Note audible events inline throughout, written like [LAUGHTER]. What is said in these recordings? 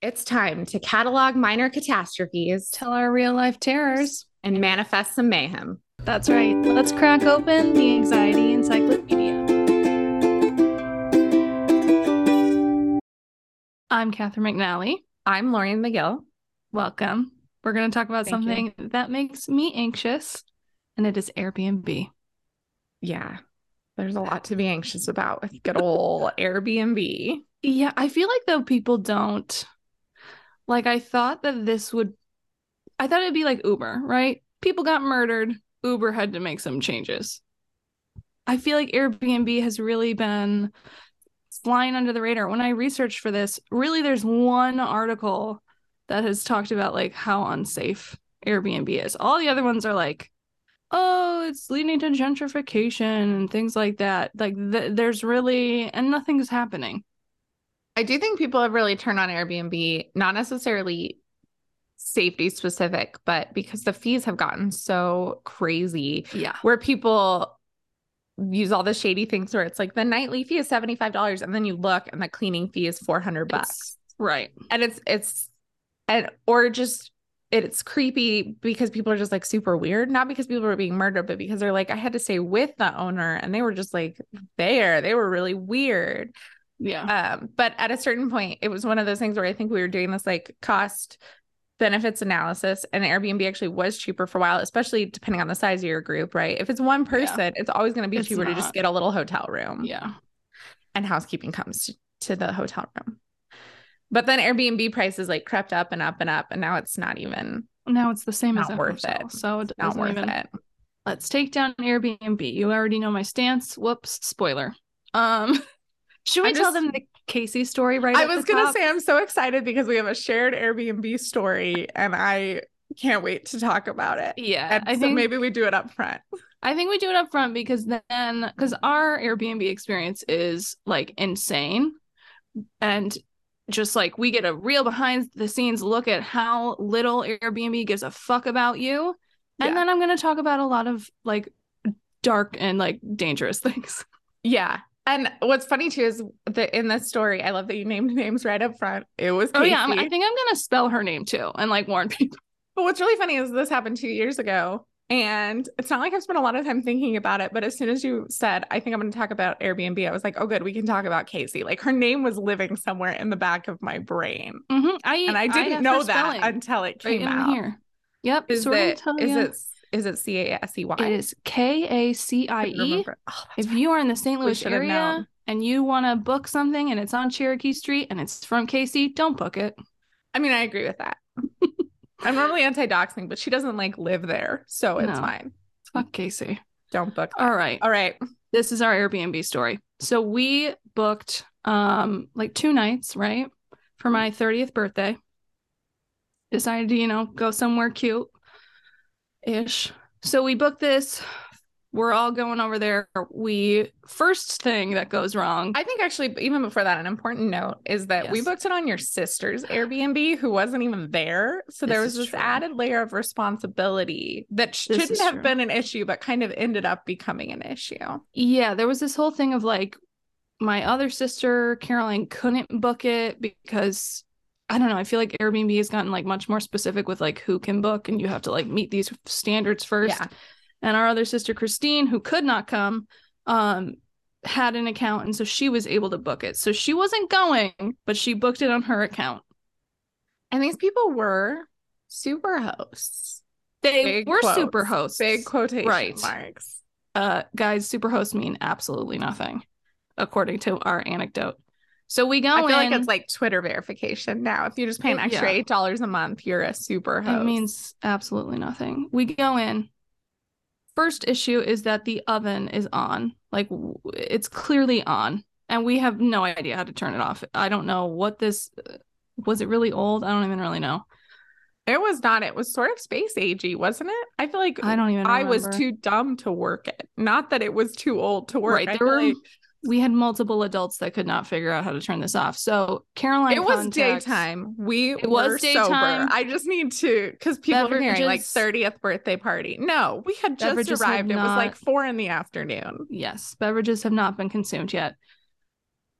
It's time to catalog minor catastrophes Tell our real life terrors. and manifest some mayhem. That's right. Let's crack open the Anxiety Encyclopedia. I'm Katharine McNally. I'm Lorien McGill. Welcome. We're going to talk about Thank you. something that makes me anxious, and it is Airbnb. Yeah, there's a lot to be anxious about with good old Airbnb. Yeah, I feel like though people don't like I thought that this would I thought it'd be like Uber, right? People got murdered, Uber had to make some changes. I feel like Airbnb has really been flying under the radar. When I researched for this, really there's one article that has talked about like how unsafe Airbnb is. All the other ones are like oh, it's leading to gentrification and things like that. Like th- there's really and nothing's happening. I do think people have really turned on Airbnb, not necessarily safety specific, but because the fees have gotten so crazy Yeah. where people use all the shady things where it's like the nightly fee is $75 and then you look and the cleaning fee is 400 bucks. Right. and it's it's and or just it's creepy because people are just like super weird not because people are being murdered but because they're like i had to stay with the owner and they were just like there they were really weird Yeah. um but at a certain point it was one of those things where i think we were doing this like cost benefits analysis and airbnb actually was cheaper for a while especially depending on the size of your group right if it's one person it's always going to be It's cheaper to just get a little hotel room yeah. and housekeeping comes to, the hotel room. But then Airbnb prices like crept up and up and up, and now it's not even Now it's the same as Not a worth hotel, it. So it not worth even. it. Let's take down Airbnb. You already know my stance. Whoops. Spoiler. Um. [LAUGHS] Should we I'm tell just- them the Kacie story right? I was gonna top? say I'm so excited because we have a shared Airbnb story, and I can't wait to talk about it. Yeah, And I so think maybe we do it up front. I think we do it up front because then because our Airbnb experience is like insane. And just like we get a real behind the scenes look at how little Airbnb gives a fuck about you. And Yeah. then I'm gonna talk about a lot of like dark and like dangerous [LAUGHS] things. Yeah. And what's funny too is that in this story, I love that you named [LAUGHS] names right up front. It was Oh yeah, Kacie. I think I'm gonna spell her name too and like warn people. But what's really funny is this happened two years ago. And it's not like I've spent a lot of time thinking about it, but as soon as you said, I think I'm going to talk about Airbnb, I was like, oh, good, we can talk about Kacie. Like her name was living somewhere in the back of my brain. Mhm, I And I didn't have know that until it came in out. here. Yep. Is gonna it, is it, is it C A S E Y? It is K A C I E. Oh, If you are in the St. Louis area and you want to book something and it's on Cherokee Street and it's from Kacie, don't book it. I mean, I agree with that. [LAUGHS] I'm normally anti doxing, but she doesn't like live there. So it's No. fine. Fuck Kacie. Don't book. that. All right. All right. This is our Airbnb story. So we booked um like two nights, right? For my 30th birthday. Decided to, you know, go somewhere cute ish. So we booked this. We're all going over there. We first thing that goes wrong. I think actually, even before that, an important note is that we booked it on your sister's Airbnb, who wasn't even there. So there was this true. added layer of responsibility that This shouldn't have true. been an issue, but kind of ended up becoming an issue. Yeah, there was this whole thing of like my other sister, Caroline, couldn't book it because I don't know. I feel like Airbnb has gotten like much more specific with like who can book and you have to like meet these standards first. Yeah. And our other sister, Christine, who could not come, um, had an account and so she was able to book it. So she wasn't going, but she booked it on her account. And these people were super hosts. They Big were quotes, super hosts. Big quotation Right. marks. uh guys super hosts mean absolutely nothing according to our anecdote so we go in. I feel in like it's like Twitter verification now. If you're just paying an extra yeah. eight dollars a month, you're a super host. it means absolutely nothing we go in first issue is that the oven is on like it's clearly on and we have no idea how to turn it off i don't know what this uh, was it really old i don't even really know it was not. It was sort of space agey, wasn't it? I feel like i don't even I was too dumb to work it. Not that it was too old to work. right there were like we had multiple adults that could not figure out how to turn this off so caroline it was contacts- daytime. We It was were daytime. sober. I just need to because people are hearing like 30th birthday party. No, we had just Beverages had arrived. It was like four in the afternoon. Yes, beverages have not been consumed yet.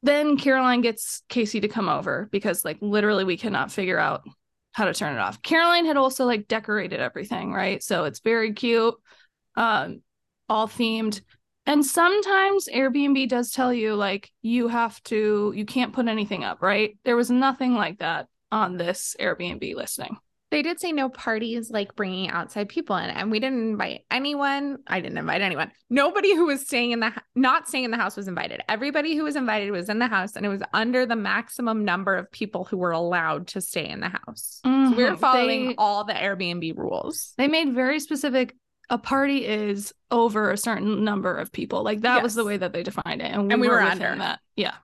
then Caroline gets Kacie to come over because like literally we cannot figure out how to turn it off. Caroline had also like decorated everything, right? So it's very cute, um, all themed. And sometimes Airbnb does tell you like you have to, you can't put anything up, right? There was nothing like that on this Airbnb listing. They did say no parties like bringing outside people in, and we didn't invite anyone. I didn't invite anyone. Nobody who was staying in the not staying in the house was invited. Everybody who was invited was in the house, and it was under the maximum number of people who were allowed to stay in the house. Mm-hmm. So we were following they, all the Airbnb rules. They made very specific. A party is over a certain number of people. Like that yes. was the way that they defined it, and we, and we were, were under that. Yeah.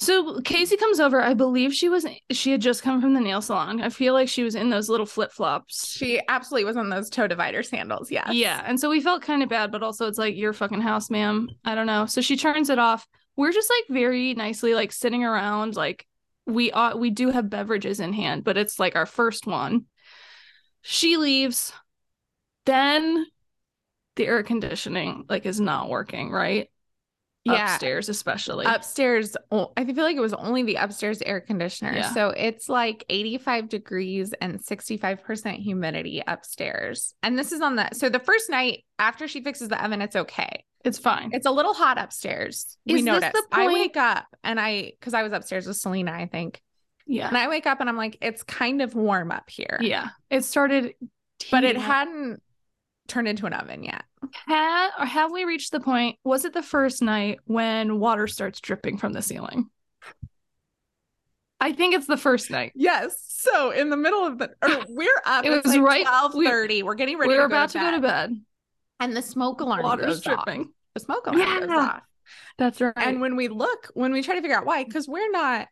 So Kacie comes over. I believe she was she had just come from the nail salon. I feel like she was in those little flip flops. She absolutely was on those toe divider sandals. Yeah. Yeah. And so we felt kind of bad, but also it's like your fucking house, ma'am. I don't know. So she turns it off. We're just like very nicely like sitting around. Like we ought we do have beverages in hand, but it's like our first one. She leaves. Then the air conditioning like is not working, right? yeah. upstairs especially. Upstairs i feel like it was only the upstairs air conditioner. Yeah. so it's like 85 degrees and 65% humidity upstairs. And this is on the so the first night after she fixes the oven it's okay. It's fine. It's a little hot upstairs. Is we noticed. i wake up and i because i was upstairs with selena i think. Yeah. And i wake up and i'm like it's kind of warm up here. Yeah. It started but it hadn't turned into an oven yet. Had or have we reached the point? Was it the first night when water starts dripping from the ceiling? I think it's the first night. Yes. So in the middle of the, [SIGHS] we're up. it was like right twelve thirty. We, are getting ready. We're to about to go to bed, and the smoke alarm Water's dripping. Off. The smoke alarm yeah. goes off. That's right. And when we look, when we try to figure out why, because we're not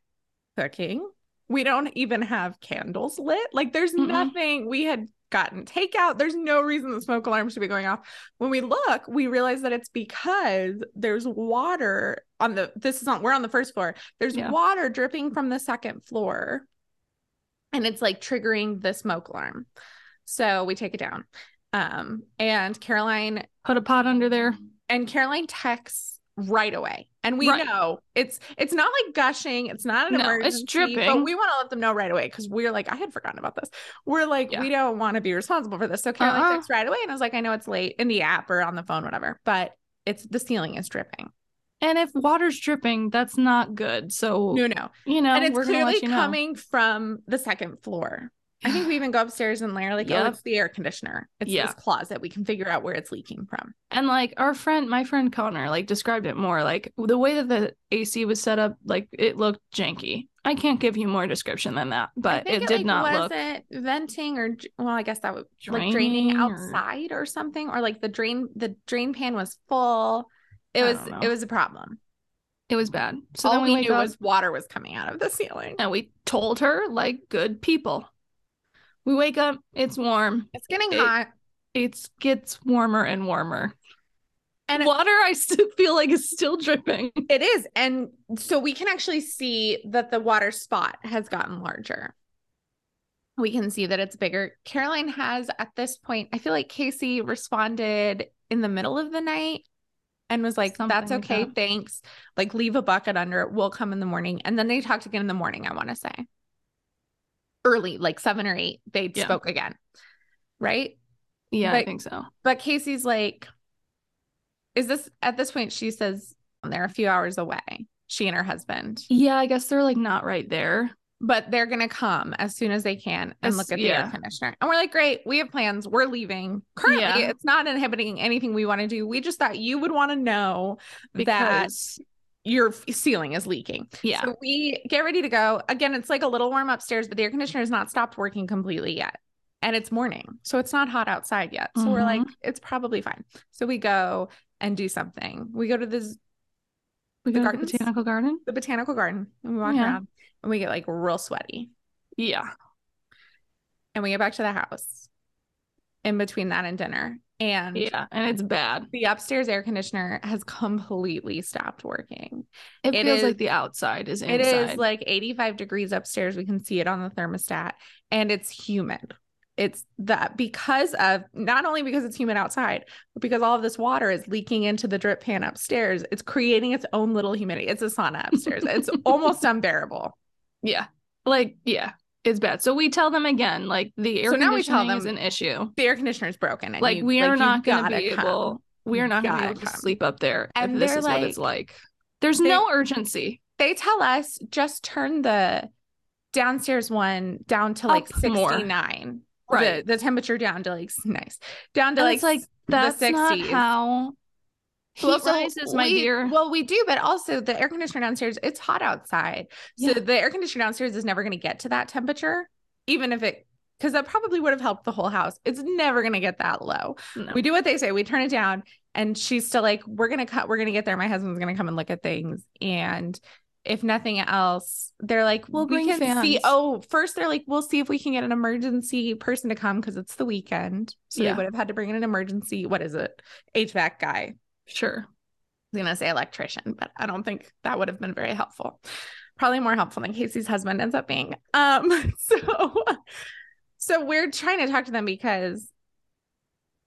cooking, we don't even have candles lit. Like there's mm nothing. We had gotten takeout. There's no reason the smoke alarm should be going off. When we look, we realize that it's because there's water on the this is on we're on the first floor. There's yeah. water dripping from the second floor. And it's like triggering the smoke alarm. So we take it down. Um and Caroline put a pot under there. And Caroline texts right away. And we right. know it's it's not like gushing, it's not an no, emergency, it's dripping. but we want to let them know right away because we're like, I had forgotten about this. We're like, yeah. we don't want to be responsible for this. So Caroline uh-uh. texts right away, and I was like, I know it's late in the app or on the phone, whatever, but it's the ceiling is dripping. And if water's dripping, that's not good. So no, no, you know, and it's clearly you know. coming from the second floor. I think we even go upstairs and layer like, oh, yep. oh, it's the air conditioner. It's yeah. this closet. We can figure out where it's leaking from. And like our friend, my friend Connor, like described it more. Like the way that the AC was set up, like it looked janky. I can't give you more description than that, but it, it, did like, not was look. it venting or well, I guess that would draining like draining outside or... or something, or like the drain the drain pan was full. It was it was a problem. It was bad. So all we, we knew up, was water was coming out of the ceiling, and we told her like good people we wake up, it's warm. It's getting it, hot. It gets warmer and warmer. And water, I still feel like is still dripping. It is. And so we can actually see that the water spot has gotten larger. We can see that it's bigger. Caroline has at this point, I feel like Kacie responded in the middle of the night and was like, Something That's okay. Like that. Thanks. Like, leave a bucket under it. We'll come in the morning. And then they talked again in the morning, I want to say early, like seven or eight, they yeah. spoke again. Right? Yeah, but, I think so. But Kacie's like, is this at this point? She says they're a few hours away, she and her husband. Yeah, I guess they're like not right there. But they're gonna come as soon as they can and as, look at the yeah. air conditioner. And we're like, great, we have plans. We're leaving. Currently, yeah. it's not inhibiting anything we want to do. We just thought you would want to know because that your ceiling is leaking. Yeah. So we get ready to go. Again, it's like a little warm upstairs, but the air conditioner has not stopped working completely yet. And it's morning. So it's not hot outside yet. So mm-hmm. we're like, it's probably fine. So we go and do something. We go to this we go the, the botanical garden. The botanical garden. And we walk yeah. around and we get like real sweaty. Yeah. And we get back to the house in between that and dinner. And yeah, and it's bad. The upstairs air conditioner has completely stopped working. It, it feels is, like the outside is inside. It is like 85 degrees upstairs. We can see it on the thermostat and it's humid. it's that because of not only because it's humid outside, but because all of this water is leaking into the drip pan upstairs, it's creating its own little humidity. It's a sauna upstairs. it's [LAUGHS] almost unbearable. Yeah. Like, yeah, it's bad. So we tell them again, like the air So now we tell conditioning is an issue. The air conditioner is broken. and Like you- we like, are not going to be come. able. We are not going to be able to sleep up there And if this is what it's like- like. There's they- no urgency. They tell us just turn the downstairs one down to like Up more. 69. Right. The, the temperature down to like nice. Down to And like like that's the not 60s. how so rises, my we- dear. Well, we do, but also the air conditioner downstairs, it's hot outside. So Yeah. the air conditioner downstairs is never going to get to that temperature, even if it, because that probably would have helped the whole house. It's never going to get that low. No. We do what they say, we turn it down, and she's still like, we're going to cut, we're going to get there. My husband's going to come and look at things. And if nothing else, they're like, We'll we bring can see. fans. Oh, first they're like, we'll see if we can get an emergency person to come because it's the weekend. So Yeah. they would have had to bring in an emergency, what is it? HVAC guy Sure. I was gonna say electrician, but I don't think that would have been very helpful. Probably more helpful than Kacie's husband ends up being. [LAUGHS] Um, so so we're trying to talk to them because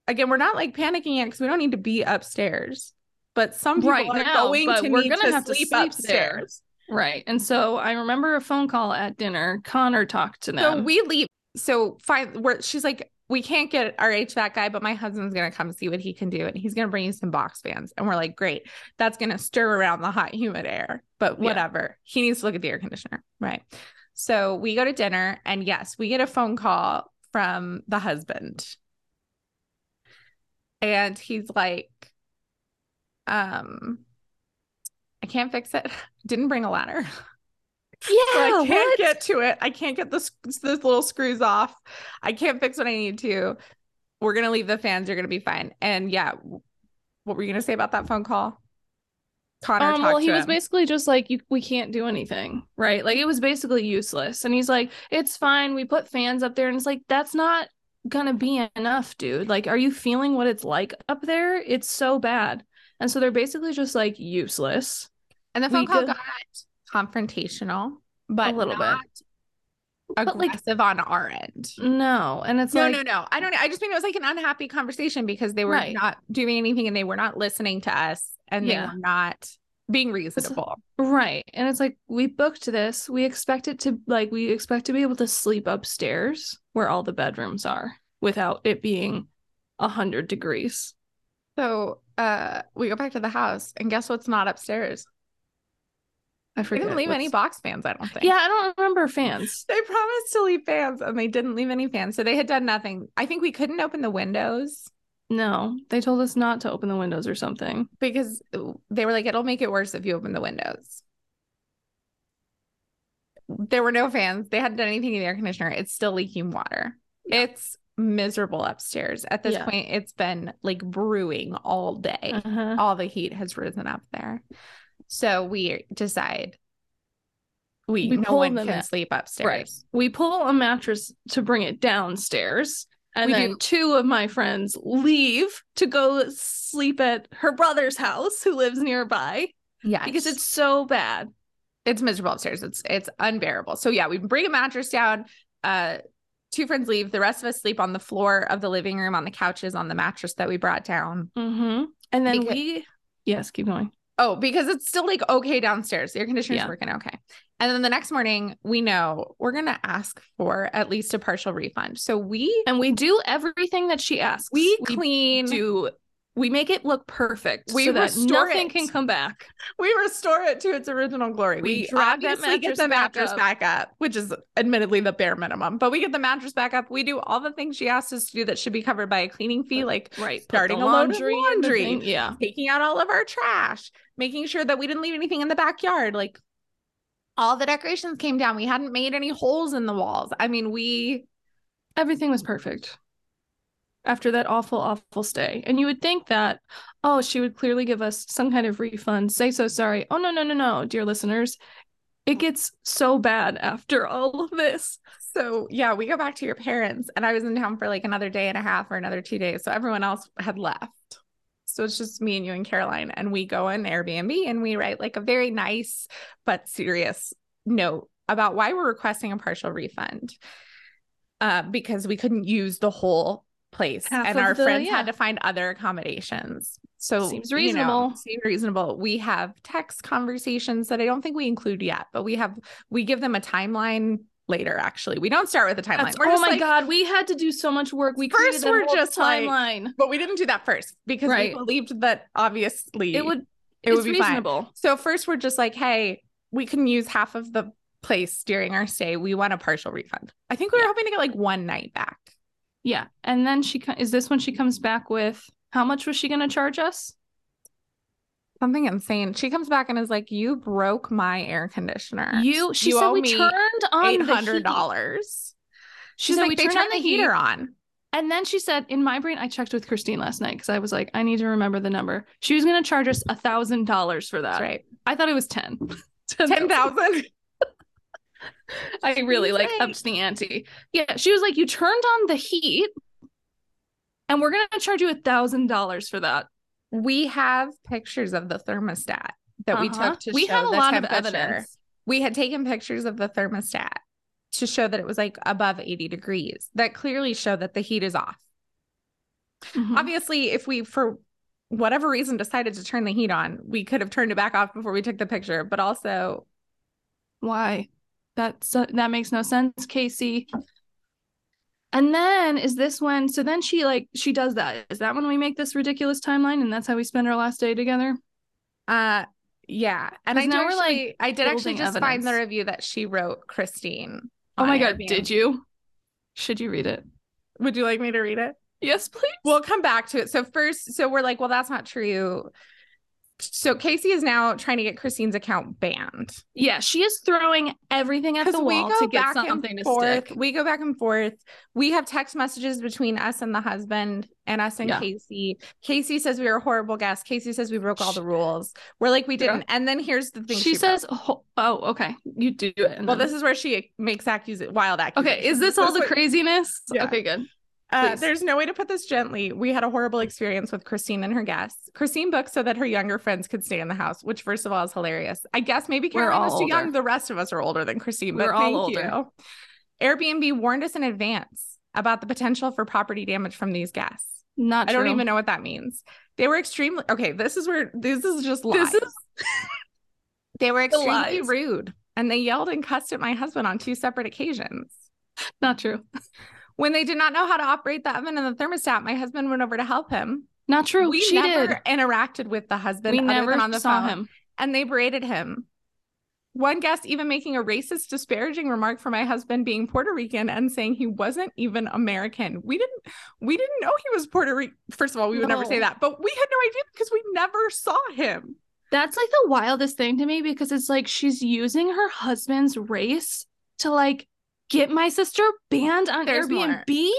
again, we're not like panicking yet because we don't need to be upstairs. But some people Right are now, going to we're need gonna to have to sleep, sleep upstairs. Right. And so I remember a phone call at dinner. Connor talked to them. So we leave. So fine, we're she's like, we can't get our HVAC guy, but my husband's gonna come see what he can do, and he's gonna bring you some box fans. And we're like, great, that's gonna stir around the hot, humid air. But Yeah. whatever. He needs to look at the air conditioner. Right. So we go to dinner, and yes, we get a phone call from the husband. And he's like, um, I can't fix it. [LAUGHS] Didn't bring a ladder. [LAUGHS] yeah, So I can't what? get to it. I can't get this s- those little screws off. I can't fix what I need to. We're gonna leave the fans. You're gonna be fine. And yeah, what were you gonna say about that phone call? Connor Um, well, he was him. basically just like, you, we can't do anything, right? Like it was basically useless. And he's like, it's fine. We put fans up there, and it's like that's not gonna be enough, dude. Like, are you feeling what it's like up there? It's so bad. And so they're basically just like useless. and the phone we call go- got confrontational, but A little bit. But, like- aggressive on our end. No, and it's No, like, no, no. I don't. know. I just mean it was like an unhappy conversation because they were Right. not doing anything and they were not listening to us and Yeah. they were not being reasonable. Right. And it's like we booked this. We expect it to like we expect to be able to sleep upstairs where all the bedrooms are without it being a hundred degrees. So uh we go back to the house and guess what's not upstairs? I They didn't leave any box fans, I don't think. Yeah, I don't remember fans. [LAUGHS] They promised to leave fans and they didn't leave any fans. So they had done nothing. I think we couldn't open the windows No, they told us not to open the windows or something. because they were like, it'll make it worse if you open the windows. There were no fans. They hadn't done anything in the air conditioner. It's still leaking water. Yeah. It's miserable upstairs. At this Yeah. point, it's been like brewing all day. Uh-huh. all the heat has risen up there. So we decide we, We no one can sleep upstairs. Right. We pull a mattress to bring it downstairs. And We then do. two of my friends leave to go sleep at her brother's house who lives nearby Yeah, because it's so bad. it's miserable upstairs. It's it's unbearable. So yeah, we bring a mattress down. Uh, two friends leave. The rest of us sleep on the floor of the living room on the couches on the mattress that we brought down. Mm-hmm. And then Because- we, yes, keep going. Oh, because it's still like okay downstairs. The air conditioner's Yeah. working okay. And then the next morning, we know we're gonna ask for at least a partial refund. So we And we do everything that she asks. we clean do. We make it look perfect We so that restore nothing it. can come back. we restore it to its original glory. We We, drag that obviously get mattress the back mattress up. back up, which is admittedly the bare minimum, but we get the mattress back up. We do all the things she asked us to do that should be covered by a cleaning fee, like Right. Starting a of laundry. thing. Yeah. taking out all of our trash, making sure that we didn't leave anything in the backyard. Like all the decorations came down. We hadn't made any holes in the walls. I mean, we Everything was perfect after that awful, awful stay. And you would think that, oh, she would clearly give us some kind of refund, say so sorry. Oh, no, no, no, no, dear listeners. It gets so bad after all of this. so yeah, we go back to your parents, and I was in town for like another day and a half or another two days. So everyone else had left. So it's just me and you and Caroline, and we go in Airbnb and we write like a very nice but serious note about why we're requesting a partial refund. uh, because we couldn't use the whole place, Half and our the- friends yeah. had to find other accommodations. So Seems you know, reasonable. seems reasonable. We have text conversations that I don't think we include yet, but we have we give them a timeline later. Actually, we don't start with a timeline. Oh my like, god, we had to do so much work. We First, we're just like- timeline. but we didn't do that first because Right. we believed that obviously it would. it would be fine. reasonable. So first we're just like, hey, we can use half of the place during our stay. We want a partial refund. I think we were Yeah. hoping to get like one night back. Yeah, and then she is this when she comes back with how much was she going to charge us? Something insane. She comes back and is like, "You broke my air conditioner. You. She You said we turned on eight the hundred heat. dollars." She She's said like, we "They turned turned the the heat, heater on." and then she said, in my brain, I checked with Christine last night because I was like, I need to remember the number. She was going to charge us a thousand dollars for that. That's right. I thought it was ten. [LAUGHS] Ten thousand. [LAUGHS] I really like upped the ante. Yeah, she was like, you turned on the heat, and we're gonna charge you a thousand dollars for that. We have pictures of the thermostat that we Uh-huh. took to we show have a the lot of evidence. we had taken pictures of the thermostat to show that it was like above 80 degrees that clearly show that the heat is off Mhm. obviously if we for whatever reason decided to turn the heat on we could have turned it back off before we took the picture but also Why? That's uh, that makes no sense, Kacie. And then is this when? So then she like she does that. Is that when we make this ridiculous timeline, and that's how we spend our last day together? uh yeah and i did now we're, like, i did actually just find the review that she wrote christine Oh my god, Airbnb. did you? Should you read it? would you like me to read it Yes, please. we'll come back to it so first so we're like well that's not true so kacie is now trying to get christine's account banned yeah, she is throwing everything at the wall to get something to forth. stick. We go back and forth. We have text messages between us and the husband and us and Yeah. Kacie. Kacie says we were horrible guests. Kacie says we broke all the rules. We're like, we didn't. And then here's the thing. She, wrote. says, "Oh, oh, okay, you do it." well, then- this is where she makes accus- wild accusations. okay. Is this all the craziness? Yeah. Okay, good. Uh, there's no way to put this gently. We had a horrible experience with Christine and her guests. Christine booked so that her younger friends could stay in the house, which first of all is hilarious. I guess maybe Caroline was all too older. young. The rest of us are older than Christine, but We're all older. you. Airbnb warned us in advance about the potential for property damage from these guests. Not I don't even know what that means. They were extremely okay. This is where this is just lies. This is [LAUGHS] they were extremely lies. rude and they yelled and cussed at my husband on two separate occasions. not true. When they did not know how to operate the oven and the thermostat, my husband went over to help him. Not true. We she never did. interacted with the husband We never on the saw phone, him. and they berated him. One guest even making a racist, disparaging remark for my husband being Puerto Rican and saying he wasn't even American. We didn't, we didn't know he was Puerto Rican. First of all, we would never say that, but we had no idea because we never saw him. That's like the wildest thing to me because it's like she's using her husband's race to like get my sister banned on There's Airbnb.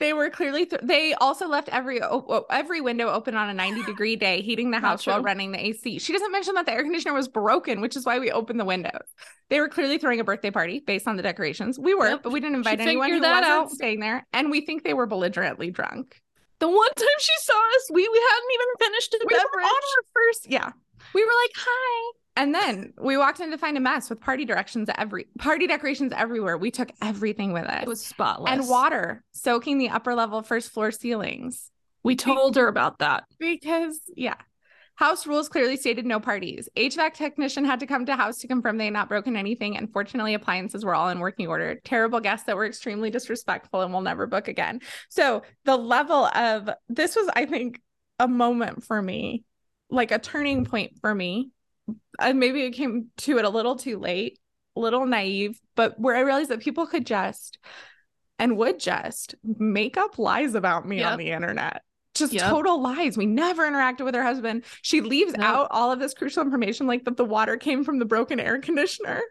They were clearly. Th- they also left every o- every window open on a ninety [GASPS] degree day, heating the house while running the AC. She doesn't mention that the air conditioner was broken, which is why we opened the windows. They were clearly throwing a birthday party based on the decorations. We were, Yep. but we didn't invite She anyone who figured that wasn't out. staying there. And we think they were belligerently drunk. The one time she saw us, we, we hadn't even finished the We were on our first, yeah. We were like, "Hi," and then we walked in to find a mess with party directions every party decorations everywhere. We took everything with us. It was spotless. and water soaking the upper level first floor ceilings. We told her about that. Because yeah. House rules clearly stated no parties. HVAC technician had to come to house to confirm they had not broken anything. And fortunately, appliances were all in working order. Terrible guests that were extremely disrespectful and will never book again. So the level of this was, I think, a moment for me, like a turning point for me. And maybe it came to it a little too late, a little naive, but where I realized that people could just and would just make up lies about me on the internet. Just Yep. total lies. We never interacted with her husband. She leaves out all of this crucial information, like that the water came from the broken air conditioner.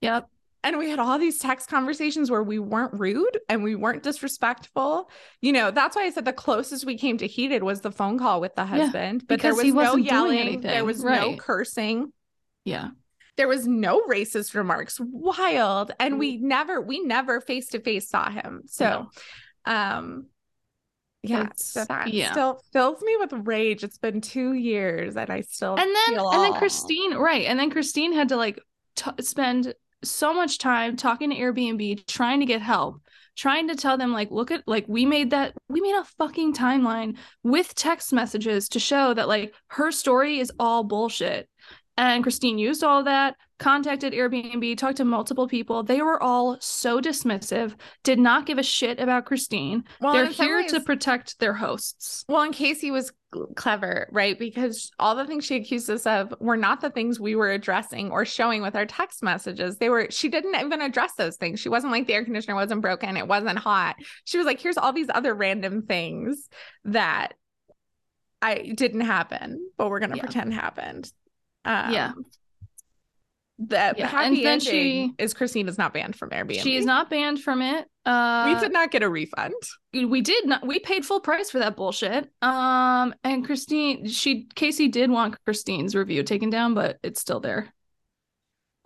Yep. And we had all these text conversations where we weren't rude and we weren't disrespectful. You know, that's why I said the closest we came to heated was the phone call with the Yeah, husband. but there was no yelling, there was no cursing Yeah. there was no racist remarks wild and we never we never face to face saw him so um yeah so that yeah. still fills me with rage it's been two years and i still And then and then Christine, right? And then Christine had to like t- spend so much time talking to Airbnb, trying to get help, trying to tell them like look at like we made that we made a fucking timeline with text messages to show that like her story is all bullshit and Christine used all that, contacted Airbnb, talked to multiple people. They were all so dismissive, did not give a shit about Christine. Well, They're here ways- to protect their hosts. Well, and Kacie was clever, right? Because all the things she accused us of were not the things we were addressing or showing with our text messages. They were, she didn't even address those things. She wasn't like the air conditioner wasn't broken, it wasn't hot. She was like, here's all these other random things that I didn't happen, but we're gonna Yeah. pretend happened. Um, Yeah. The Yeah, and happy then ending she- is Christine is not banned from Airbnb. She is not banned from it. Uh, we did not get a refund. we did not we paid full price for that bullshit um and christine she kacie did want christine's review taken down but it's still there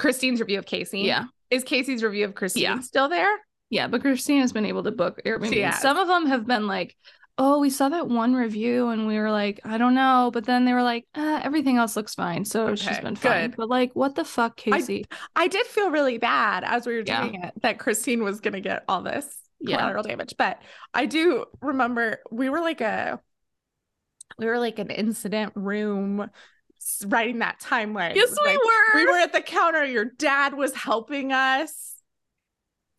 Christine's review of Kacie. yeah Is Kacie's review of Christine Yeah. still there? yeah but christine has been able to book airbnb has. some of them have been like oh we saw that one review and we were like i don't know but then they were like uh, everything else looks fine so she's been fine good. but like what the fuck kacie I did feel really bad as we were Yeah. doing it that Christine was going to get all this Yeah. collateral damage. But I do remember we were like a, we were like an incident room writing that timeline. yes we Like, were We were at the counter. Your dad was helping us.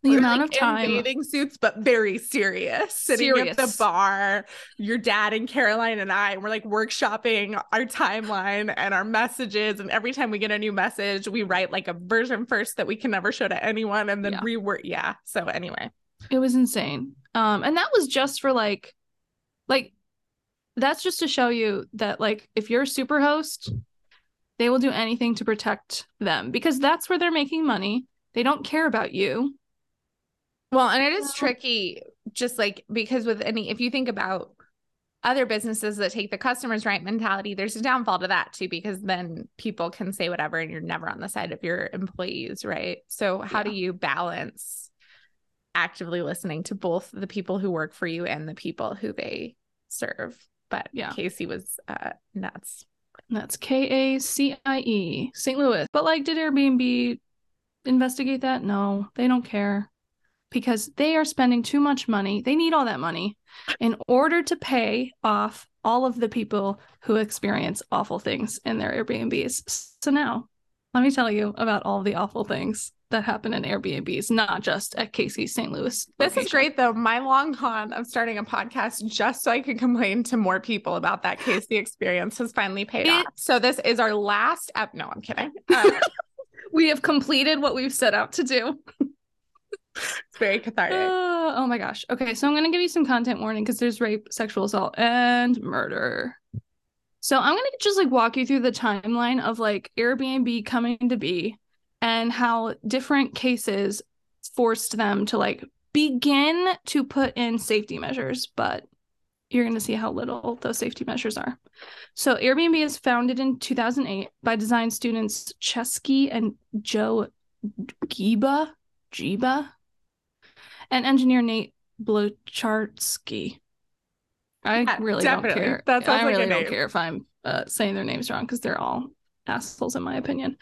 The amount like, of time in bathing suits, but very serious. Sitting at the bar, your dad and Caroline and I—we're like workshopping our timeline and our messages. And every time we get a new message, we write like a version first that we can never show to anyone, and then Yeah. reword. Yeah. So anyway, It was insane. Um, and that was just for like, like, that's just to show you that like if you're a super host, they will do anything to protect them because that's where they're making money. They don't care about you. Well, and it is tricky, just like because with any, if you think about other businesses that take the customers right mentality, there's a downfall to that too, because then people can say whatever and you're never on the side of your employees, right? So, how do you balance actively listening to both the people who work for you and the people who they serve? But Yeah. Kacie was uh, nuts. That's K A C I E, St. Louis. But like, did Airbnb investigate that? No, they don't care because they are spending too much money. They need all that money in order to pay off all of the people who experience awful things in their Airbnbs. So now, let me tell you about all the awful things that happen in Airbnbs, not just at Kacie St. Louis. This is great though. My long con of starting a podcast just so I could complain to more people about that Kacie experience has finally paid It- off. So this is our last ep. No, I'm kidding. [LAUGHS] Uh, We have completed what we've set out to do. It's very cathartic. Uh, oh my gosh. Okay, so I'm going to give you some content warning because there's rape, sexual assault, and murder. So I'm going to just like walk you through the timeline of like Airbnb coming to be and how different cases forced them to like begin to put in safety measures, but you're going to see how little those safety measures are. So Airbnb is founded in 2008 by design students Chesky and Joe Gebbia, Gebbia, and engineer Nate Blecharczyk. I Yeah, really definitely. don't care. That I like a really don't care if I'm uh, saying their names wrong because they're all assholes in my opinion.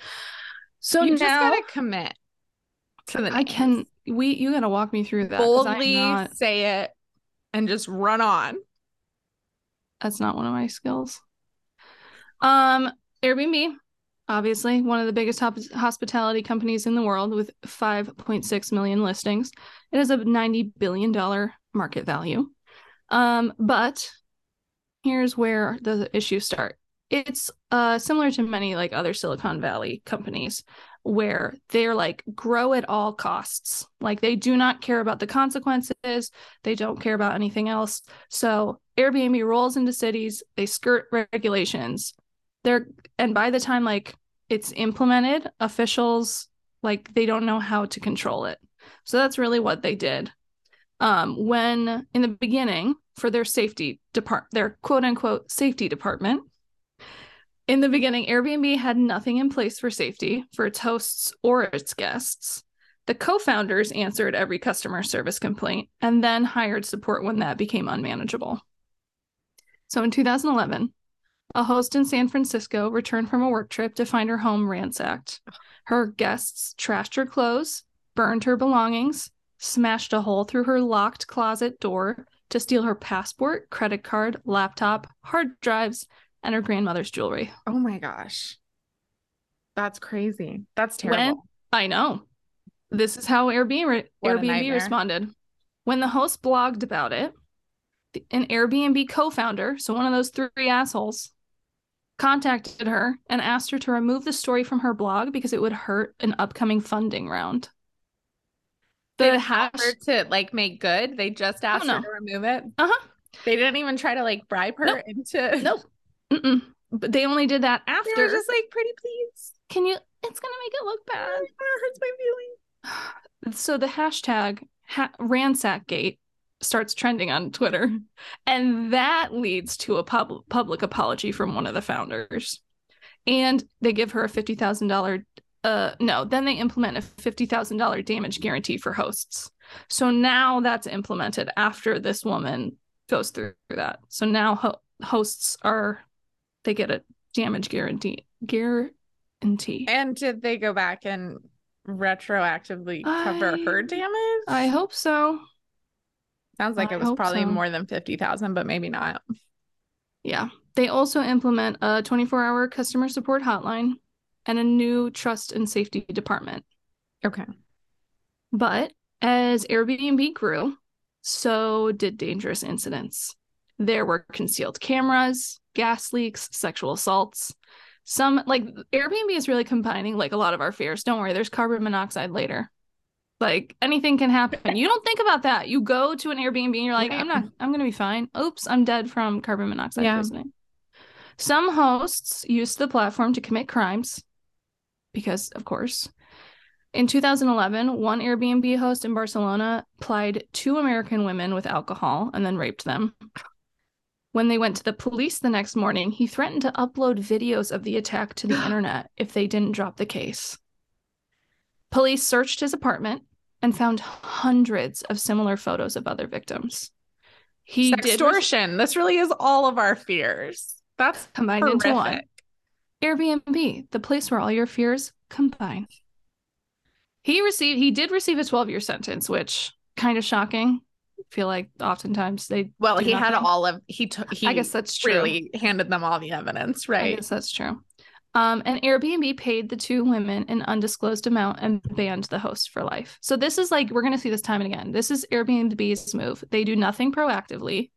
So you just now gotta commit to the I can we you gotta walk me through that. Boldly not- say it and just run on. that's not one of my skills. Um, Airbnb, obviously one of the biggest hospitality companies in the world with 5.6 million listings. It has a 90 billion dollar market value. Um, but here's where the issues start. It's uh similar to many like other Silicon Valley companies where they're like grow at all costs. Like they do not care about the consequences. They don't care about anything else. So Airbnb rolls into cities, they skirt regulations. They're and by the time like it's implemented, officials like they don't know how to control it. So that's really what they did. Um, when in the beginning for their safety depart their quote unquote safety department, in the beginning, Airbnb had nothing in place for safety for its hosts or its guests. The co founders answered every customer service complaint and then hired support when that became unmanageable. So in 2011, A host in San Francisco returned from a work trip to find her home ransacked. Her guests trashed her clothes, burned her belongings, smashed a hole through her locked closet door to steal her passport, credit card, laptop, hard drives, and her grandmother's jewelry. Oh my gosh. That's crazy. That's terrible. When, I know. This is how Airbnb, Airbnb responded. When the host blogged about it, an Airbnb co founder, so one of those three assholes, contacted her and asked her to remove the story from her blog because it would hurt an upcoming funding round. The they hash to like make good. They just asked her to remove it. Uh huh. They didn't even try to like bribe her nope. into. Nope. Mm-mm. But they only did that after. They were just like, pretty please. Can you? It's gonna make it look bad. [SIGHS] It hurts my feelings. [SIGHS] So the hashtag ha- ransackgate starts trending on Twitter, [LAUGHS] and that leads to a pub- public apology from one of the founders. And they give her a fifty thousand dollar. Uh, no, then they implement a fifty thousand dollar damage guarantee for hosts. So now that's implemented after this woman goes through that. So now ho- hosts are they get a damage guarantee guarantee. And did they go back and retroactively cover I, her damage? I hope so. Sounds like I it was probably so. more than 50,000, but maybe not. Yeah. They also implement a 24 hour customer support hotline and a new trust and safety department. Okay. But as Airbnb grew, so did dangerous incidents. There were concealed cameras, gas leaks, sexual assaults. Some like Airbnb is really combining like a lot of our fears. Don't worry, there's carbon monoxide later. Like anything can happen. [LAUGHS] You don't think about that. You go to an Airbnb and you're like, I'm not, I'm gonna be fine. Oops, I'm dead from carbon monoxide Yeah. poisoning. Some hosts use the platform to commit crimes because, of course. In 2011, one Airbnb host in Barcelona plied two American women with alcohol and then raped them. When they went to the police the next morning, he threatened to upload videos of the attack to the [GASPS] internet if they didn't drop the case. Police searched his apartment and found hundreds of similar photos of other victims. He did Extortion. This really is all of our fears. That's combined horrific. into one. Airbnb, the place where all your fears combine. He received he did receive a 12 year sentence, which kind of shocking. I feel like oftentimes they Well, he had all of he took he I guess that's true. really handed them all the evidence, I right? guess that's true. Um, and Airbnb paid the two women an undisclosed amount and banned the host for life. So this is like we're going to see this time and again. This is Airbnb's move. They do nothing proactively.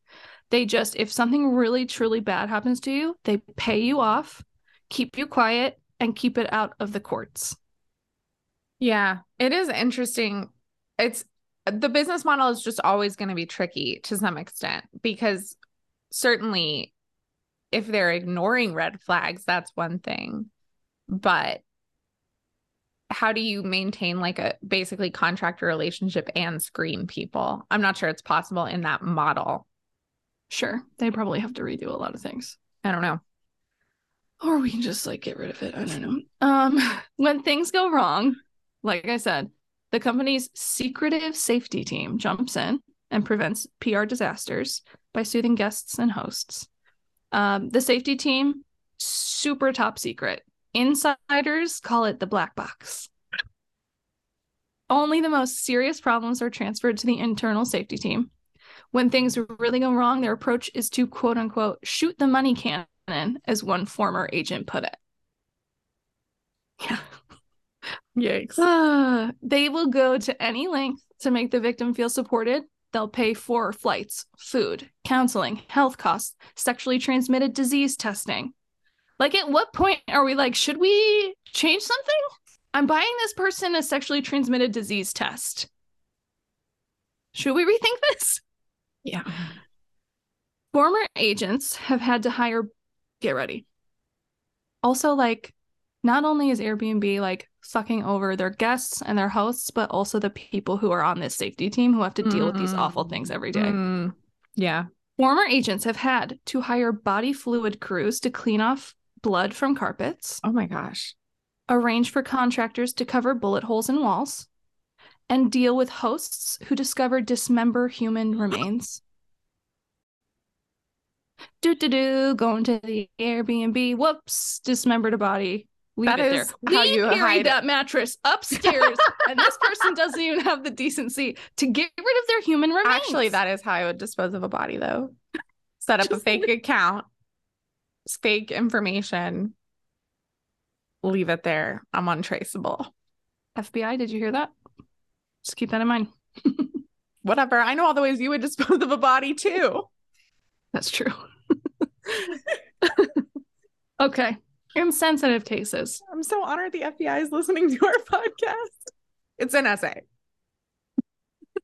They just if something really truly bad happens to you, they pay you off, keep you quiet, and keep it out of the courts. Yeah, it is interesting. It's the business model is just always going to be tricky to some extent because certainly if they're ignoring red flags, that's one thing. But how do you maintain like a basically contractor relationship and screen people? I'm not sure it's possible in that model. Sure, they probably have to redo a lot of things. I don't know. Or we can just like get rid of it. I don't know. Um, [LAUGHS] when things go wrong, like I said, the company's secretive safety team jumps in and prevents PR disasters by soothing guests and hosts. Um, the safety team, super top secret. Insiders call it the black box. Only the most serious problems are transferred to the internal safety team. When things really go wrong, their approach is to quote unquote shoot the money cannon, as one former agent put it. Yeah. [LAUGHS] Yikes. Uh, [SIGHS] they will go to any length to make the victim feel supported. They'll pay for flights, food, counseling, health costs, sexually transmitted disease testing. Like, at what point are we like, should we change something? I'm buying this person a sexually transmitted disease test. Should we rethink this? Yeah. Former agents have had to hire, get ready. Also, like, not only is Airbnb like fucking over their guests and their hosts, but also the people who are on this safety team who have to deal with these Mm. awful things every day. Mm, yeah. Former agents have had to hire body fluid crews to clean off blood from carpets, Oh my gosh. arrange for contractors to cover bullet holes in walls, and deal with hosts who discover dismember human [GASPS] remains. Do do do. Going to the Airbnb. Whoops. Dismembered a body. Leave That it is there. how we you carried that mattress [LAUGHS] upstairs, and this person doesn't even have the decency to get rid of their human remains. Actually, that is how I would dispose of a body, though. Set up a Just fake account, fake information, leave it there. I'm untraceable. FBI. Did you hear that? Just keep that in mind. [LAUGHS] Whatever. I know all the ways you would dispose of a body too. That's true. [LAUGHS] okay. Insensitive cases. I'm so honored the FBI is listening to our [LAUGHS] podcast. It's an essay.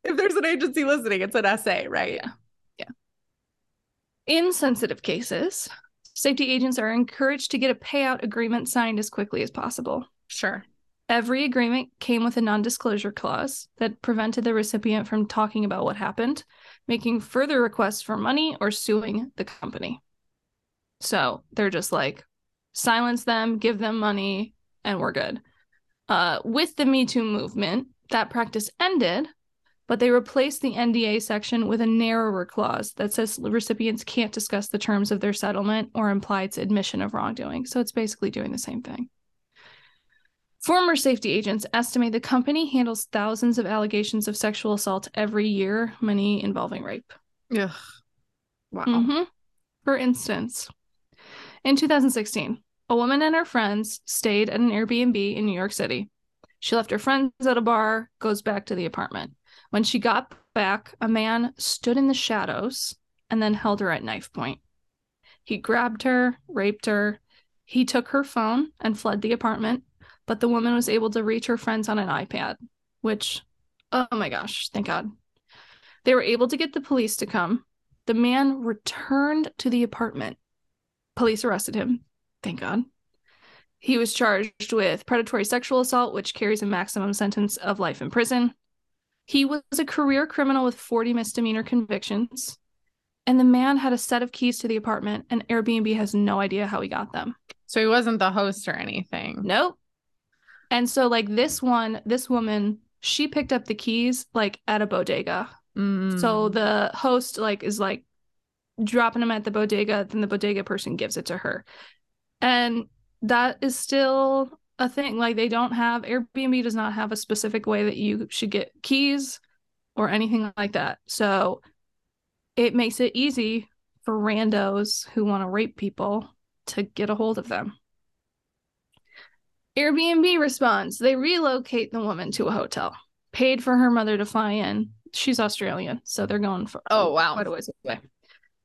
if there's an agency listening, it's an essay, right? Yeah. In sensitive cases, safety agents are encouraged to get a payout agreement signed as quickly as possible. Sure. Every agreement came with a non disclosure clause that prevented the recipient from talking about what happened, making further requests for money, or suing the company. So they're just like, silence them, give them money, and we're good. Uh, with the Me Too movement, that practice ended, but they replaced the NDA section with a narrower clause that says recipients can't discuss the terms of their settlement or imply its admission of wrongdoing. So it's basically doing the same thing. Former safety agents estimate the company handles thousands of allegations of sexual assault every year, many involving rape. Ugh. Wow. Mhm. For instance, in 2016, a woman and her friends stayed at an Airbnb in New York City. She left her friends at a bar, goes back to the apartment. When she got back, a man stood in the shadows and then held her at knife point. He grabbed her, raped her. He took her phone and fled the apartment, but the woman was able to reach her friends on an iPad, which, oh my gosh, thank God. They were able to get the police to come. The man returned to the apartment. Police arrested him. Thank God. He was charged with predatory sexual assault, which carries a maximum sentence of life in prison. He was a career criminal with 40 misdemeanor convictions. And the man had a set of keys to the apartment, and Airbnb has no idea how he got them. So he wasn't the host or anything. Nope. And so, like, this one, this woman, she picked up the keys like at a bodega. Mm. So the host like is like dropping them at the bodega, then the bodega person gives it to her. And that is still a thing. Like they don't have Airbnb does not have a specific way that you should get keys or anything like that. So it makes it easy for randos who want to rape people to get a hold of them. Airbnb responds. They relocate the woman to a hotel, paid for her mother to fly in. She's Australian, so they're going for Oh, wow. quite a ways away.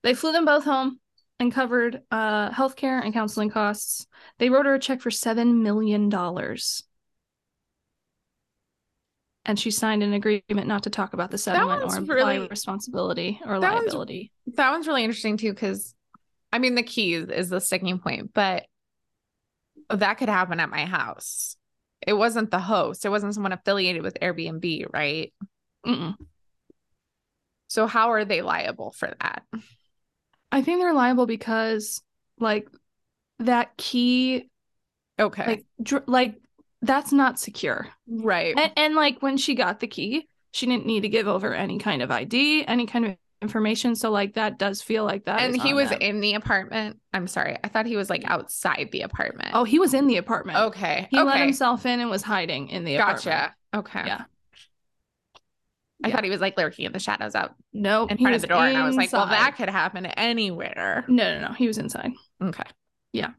They flew them both home and covered uh, healthcare and counseling costs. They wrote her a check for seven million dollars, and she signed an agreement not to talk about the settlement one's or imply really- responsibility or That one's- liability. That one's really interesting too, because I mean, the keys is the sticking point, but that could happen at my house. It wasn't the host, it wasn't someone affiliated with Airbnb, right? Mm-mm. So, how are they liable for that? I think they're liable because, like, that key, Okay. like, dr- like that's not secure. right. And, and like when she got the key, she didn't need to give over any kind of ID, any kind of information. So like that does feel like that. and he was them. in the apartment. I'm sorry. I thought he was like outside the apartment. Oh, he was in the apartment. okay. He okay. let himself in and was hiding in the apartment. Gotcha. Okay. Yeah. I Yeah. thought he was like lurking in the shadows out No, in front of the door. And I was like, well, that could happen anywhere. No, no, no. He was inside. Okay. Yeah.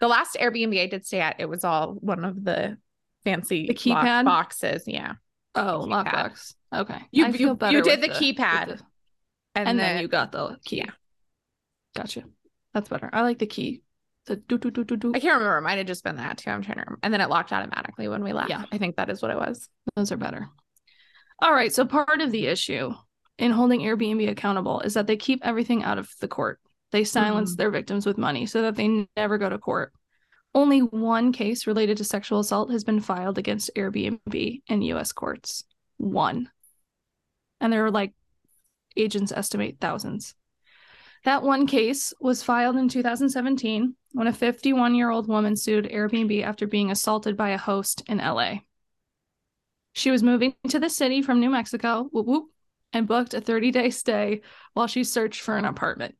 The last Airbnb I did stay at, it was all one of the fancy The keypad? boxes. Yeah. Oh, lockbox. Okay. You- you- you did with the keypad. the- And, and, then, then you got the key. Yeah. Gotcha. That's better. I like the key. The do do do do do. I can't remember. It might have just been that too. I'm trying to remember. And then it locked automatically when we left. Yeah. I think that is what it was. Those are better. All right. So part of the issue in holding Airbnb accountable is that they keep everything out of the court. They silence Mhm. their victims with money so that they never go to court. Only one case related to sexual assault has been filed against Airbnb in US courts. One. And there are like agents estimate thousands. That one case was filed in 2017 when a 51 year old woman sued Airbnb after being assaulted by a host in LA. She was moving to the city from New Mexico, whoop whoop, and booked a 30 day stay while she searched for an apartment.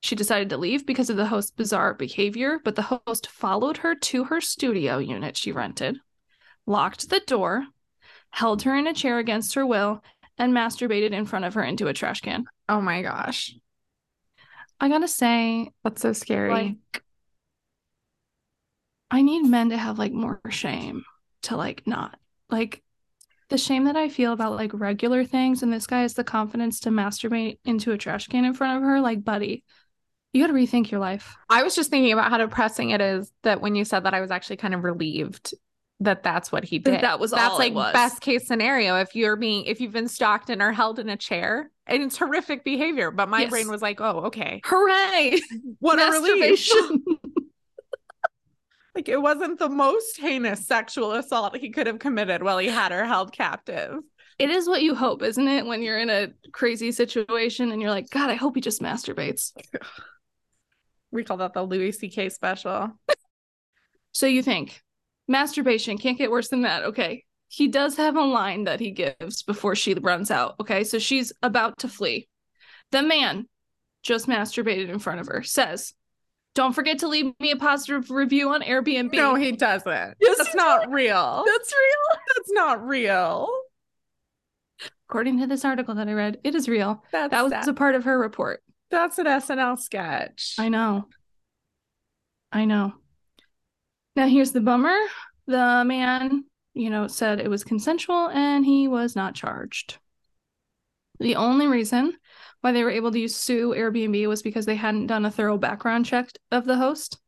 She decided to leave because of the host's bizarre behavior, but the host followed her to her studio unit she rented, locked the door, held her in a chair against her will, and masturbated in front of her into a trash can. Oh my gosh. I gotta say, That's so scary. like, I need men to have like more shame to like not like the shame that I feel about like regular things, and this guy has the confidence to masturbate into a trash can in front of her. Like, buddy, you got to rethink your life. I was just thinking about how depressing it is that when you said that, I was actually kind of relieved that that's what he did. that was that's like was. best case scenario if you're being if you've been stalked and are held in a chair and it's horrific behavior. But my Yes. brain was like, oh, okay, Hooray! what a relief. [LAUGHS] Like it wasn't the most heinous sexual assault he could have committed while he had her held captive. it is what you hope, isn't it? When you're in a crazy situation and you're like, God, I hope he just masturbates. [SIGHS] We call that the Louis C.K. special. [LAUGHS] So you think masturbation can't get worse than that. Okay. He does have a line that he gives before she runs out. Okay. So she's about to flee. The man just masturbated in front of her says, Don't forget to leave me a positive review on Airbnb. No, he doesn't. Yes, That's not real. That's real. That's not real. According to this article that I read, it is real. That's That was sad. a part of her report. That's an SNL sketch. I know. I know. Now here's the bummer. The man, you know, said it was consensual and he was not charged. The only reason why they were able to sue Airbnb was because they hadn't done a thorough background check of the host.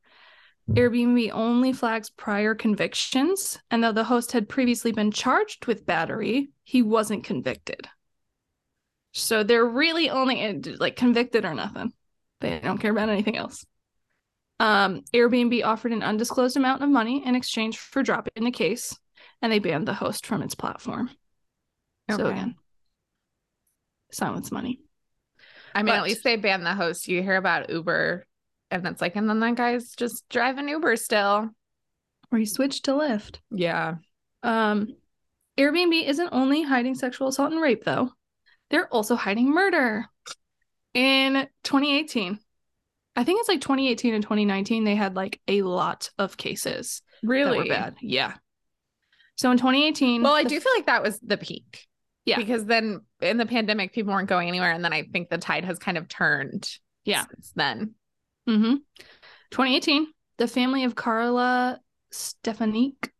Airbnb only flags prior convictions, and though the host had previously been charged with battery, he wasn't convicted. So they're really only like convicted or nothing. They don't care about anything else. Um, Airbnb offered an undisclosed amount of money in exchange for dropping the case, and they banned the host from its platform. So again, silence money. I mean, at least they banned the host. You hear about Uber, and it's like, and then that guy's just driving Uber still. Or you switch to Lyft. Yeah. Um, Airbnb isn't only hiding sexual assault and rape, though. They're also hiding murder. In 2018, I think it's like 2018 and 2019, they had like a lot of cases Really bad. Yeah. So in 2018, Well, I do feel like that was the peak. Yeah. Because then in the pandemic, people weren't going anywhere. And then I think the tide has kind of turned Yeah. since then. Mm-hmm. 2018, the family of Carla Stefaniak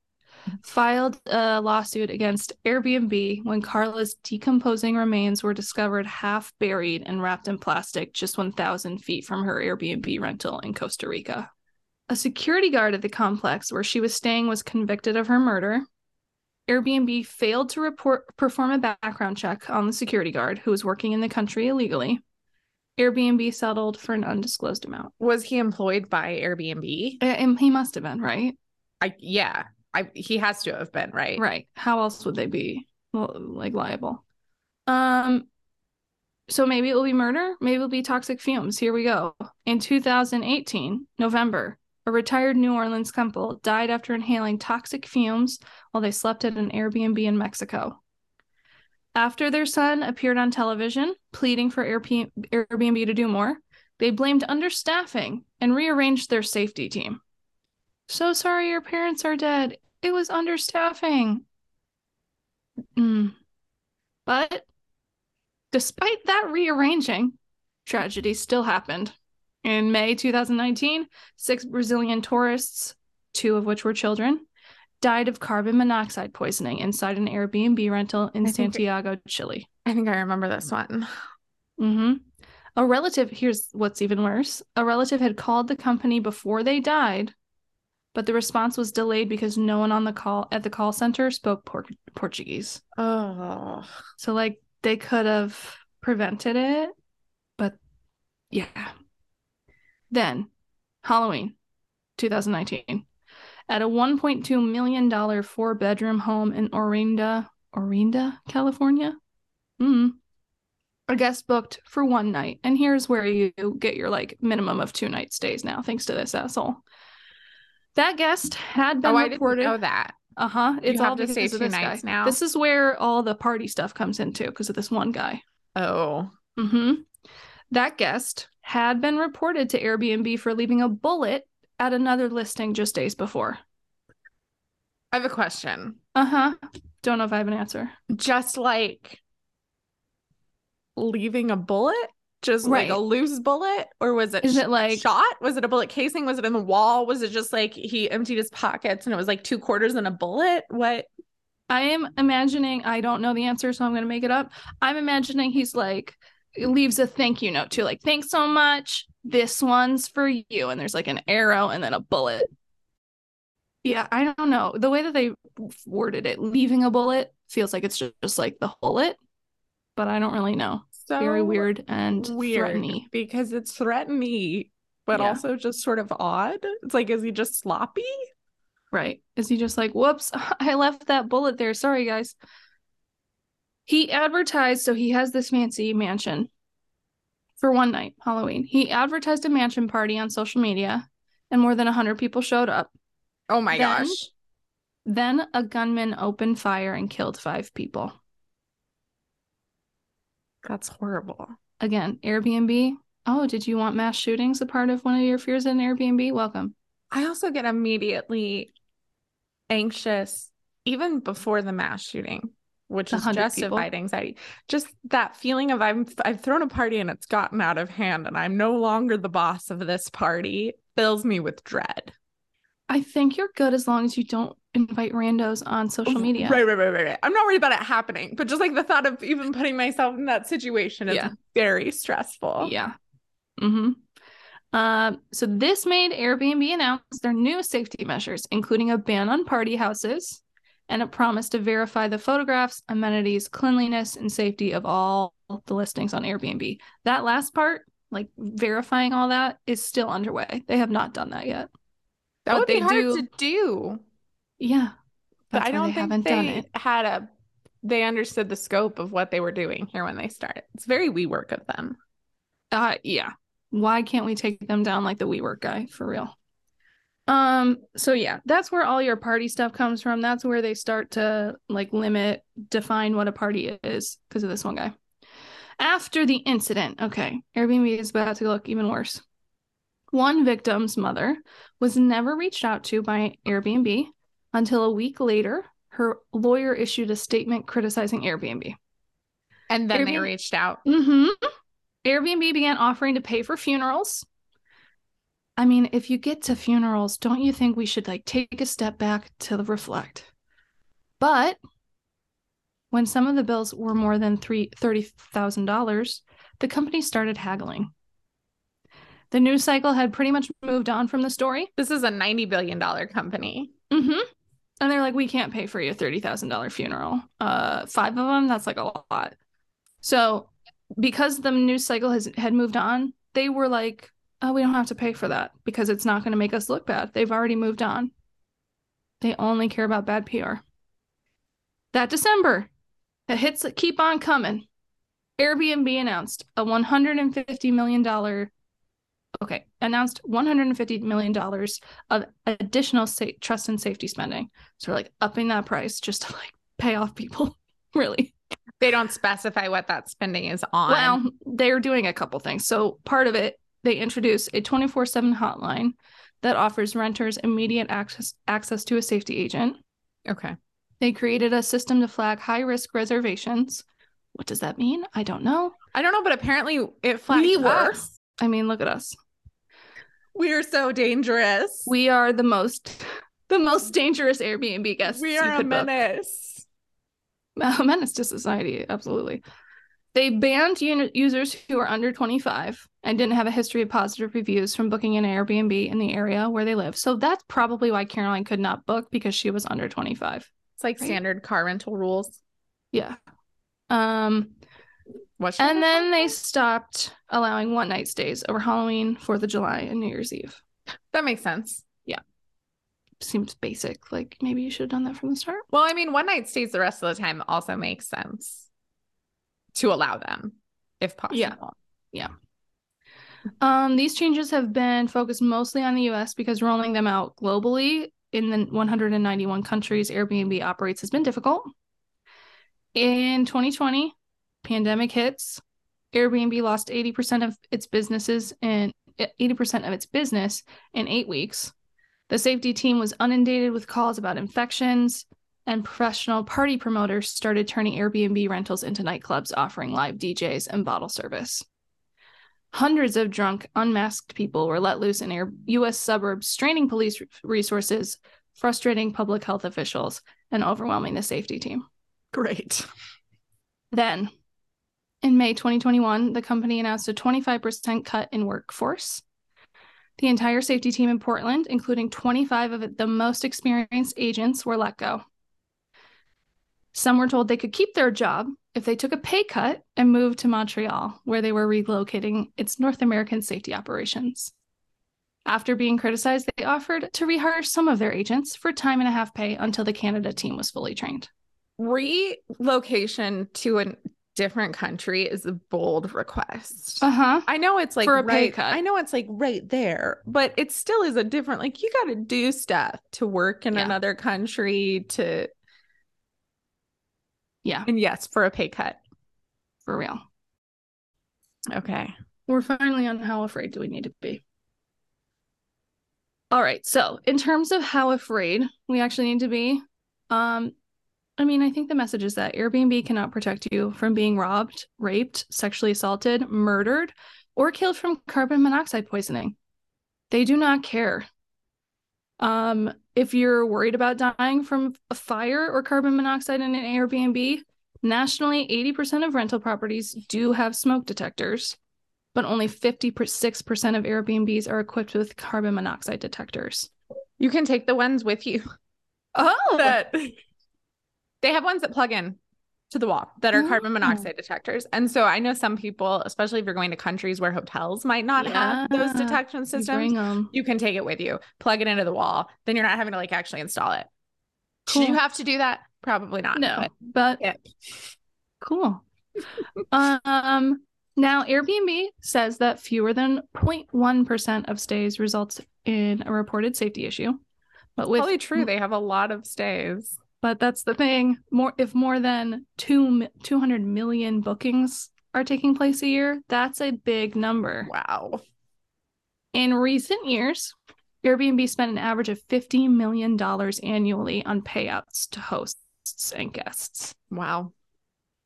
filed a lawsuit against Airbnb when Carla's decomposing remains were discovered half buried and wrapped in plastic just 1,000 feet from her Airbnb rental in Costa Rica. A security guard at the complex where she was staying was convicted of her murder. Airbnb failed to report perform a background check on the security guard who was working in the country illegally. Airbnb settled for an undisclosed amount. Was he employed by Airbnb? Uh, And he must have been, right? I yeah. I he has to have been, right? Right. How else would they be well, like liable? Um so maybe it will be murder, maybe it'll be toxic fumes. Here we go. In 2018, November, a retired New Orleans couple died after inhaling toxic fumes while they slept at an Airbnb in Mexico. After their son appeared on television pleading for Airbnb to do more, they blamed understaffing and rearranged their safety team. So sorry your parents are dead. It was understaffing. Mm. But despite that rearranging, tragedy still happened. In May 2019, six Brazilian tourists, two of which were children, died of carbon monoxide poisoning inside an Airbnb rental in Santiago, Chile. I think I remember this one. hmm A relative, here's what's even worse. A relative had called the company before they died, but the response was delayed because no one on the call at the call center spoke por- Portuguese. Oh. So like they could have prevented it, but yeah. Then Halloween 2019 at a 1.2 million dollar four bedroom home in Orinda, Orinda, California. Mm. A guest booked for one night, and here's where you get your like minimum of two night stays now, thanks to this asshole. That guest had been Oh, I didn't know that. Uh huh. It's all to because stay of two this nights guy. now? This is where all the party stuff comes into because of this one guy. Oh. Mm-hmm. That guest had been reported to Airbnb for leaving a bullet at another listing just days before. I have a question. Uh huh. Don't know if I have an answer. Just like leaving a bullet, just like a loose bullet, or was it Is it like- shot? Was it a bullet casing? Was it in the wall? Was it just like he emptied his pockets and it was like two quarters and a bullet? What? I am imagining, I don't know the answer, so I'm going to make it up. I'm imagining he's like, leaves a thank you note too, like, thanks so much. This one's for you. And there's like an arrow and then a bullet. Yeah, I don't know. The way that they worded it, leaving a bullet feels like it's just, just like the bullet, but I don't really know. So Very weird and weird threatening. because it's threatening, but Yeah. also just sort of odd. It's like, is he just sloppy? Right. Is he just like, whoops, [LAUGHS] I left that bullet there. Sorry, guys. He advertised, so he has this fancy mansion for one night, Halloween. He advertised a mansion party on social media, and more than 100 people showed up. Oh my Then- gosh. Then a gunman opened fire and killed five people. That's horrible. Again, Airbnb. Oh, did you want mass shootings a part of one of your fears in Airbnb? Welcome. I also get immediately anxious even before the mass shooting, which is 100 justified anxiety. Just that feeling of I'm I've thrown a party and it's gotten out of hand and I'm no longer the boss of this party fills me with dread. I think you're good as long as you don't invite randos on social media. Right, right, right, right, right. I'm not worried about it happening, but just like the thought of even putting myself in that situation is Yeah. very stressful. Yeah. Mm-hmm. Um, so this made Airbnb announce their new safety measures, including a ban on party houses and it promised to verify the photographs, amenities, cleanliness, and safety of all the listings on Airbnb. That last part, like verifying all that, is still underway. They have not done that yet. That But would be they hard do- to do. Yeah. But I don't they think haven't they done it. had a they understood the scope of what they were doing here when they started. It's very WeWork of them. Uh yeah. Why can't we take them down like the WeWork guy for real? Um, so yeah, that's where all your party stuff comes from. That's where they start to like limit, define what a party is because of this one guy. After the incident, okay, Airbnb is about to look even worse. One victim's mother was never reached out to by Airbnb until a week later. Her lawyer issued a statement criticizing Airbnb. And then they reached out. hmm Airbnb began offering to pay for funerals. I mean, if you get to funerals, don't you think we should like take a step back to reflect? But when some of the bills were more than three thirty thousand dollars, the company started haggling. The news cycle had pretty much moved on from the story. This is a $90 billion company. Mm-hmm. And they're like, we can't pay for your thirty thousand dollar funeral. Uh, five of them, that's like a lot. So, because the news cycle has had moved on, they were like, oh, we don't have to pay for that because it's not going to make us look bad. They've already moved on. They only care about bad PR. That December, the hits that keep on coming. Airbnb announced a $150 million okay, announced $150 million of additional sa- trust and safety spending. So we're like upping that price just to like pay off people. [LAUGHS] really. They don't specify what that spending is on. Well, they're doing a couple things. So part of it, they introduce a 24/7 hotline that offers renters immediate access access to a safety agent. okay. They created a system to flag high-risk reservations. What does that mean? I don't know. I don't know, but apparently it flagged We were. us. I mean, look at us. We're so dangerous. We are the most the most dangerous Airbnb guests. we are a could book. menace. [LAUGHS] a menace to society absolutely they banned uni- users who are under 25 and didn't have a history of positive reviews from booking an airbnb in the area where they live so that's probably why caroline could not book because she was under 25 It's like Right. standard car rental rules. yeah um What and then they stopped allowing one night stays over halloween fourth of july and new year's eve that makes sense. Yeah. Seems basic like maybe you should have done that from the start Well, I mean, one night stays the rest of the time also makes sense to allow them if possible. Yeah. Um, these changes have been focused mostly on the US because rolling them out globally in the 191 countries Airbnb operates has been difficult. In 2020, pandemic hits, Airbnb lost 80% of its businesses in 80% of its business in 8 weeks. The safety team was inundated with calls about infections, and professional party promoters started turning Airbnb rentals into nightclubs offering live DJs and bottle service. Hundreds of drunk, unmasked people were let loose in air- U.S. suburbs, straining police resources, frustrating public health officials, and overwhelming the safety team. Great. Then, in May 2021, the company announced a 25% cut in workforce. The entire safety team in Portland, including 25 of the most experienced agents, were let go. Some were told they could keep their job if they took a pay cut and moved to Montreal, where they were relocating its North American safety operations. After being criticized, they offered to rehire some of their agents for time and a half pay until the Canada team was fully trained. Relocation to a different country is a bold request. Uh-huh. I know it's like For a pay right, cut. I know it's like right there, but it still is a different like you got to do stuff to work in Yeah. another country to Yeah, and yes, for a pay cut. for real. Okay. We're finally on how afraid do we need to be. All right. So, in terms of how afraid we actually need to be, um, I mean, I think the message is that Airbnb cannot protect you from being robbed, raped, sexually assaulted, murdered, or killed from carbon monoxide poisoning. They do not care. Um, if you're worried about dying from a fire or carbon monoxide in an Airbnb, nationally, 80% of rental properties do have smoke detectors but only 56% of Airbnbs are equipped with carbon monoxide detectors. You can take the ones with you. Oh, that they have ones that plug in to the wall that are carbon Oh. monoxide detectors. And so I know some people, especially if you're going to countries where hotels might not have those detection systems, you can take it with you, plug it into the wall. Then you're not having to like actually install it. Should you have to do that? Probably not. No, but but yeah. cool. um, now Airbnb says that fewer than 0.1% of stays results in a reported safety issue. But with Probably true. They have a lot of stays. But that's the thing. More if more than two 200 million bookings are taking place a year, that's a big number. Wow. In recent years, Airbnb spent an average of $50 million annually on payouts to hosts and guests. Wow.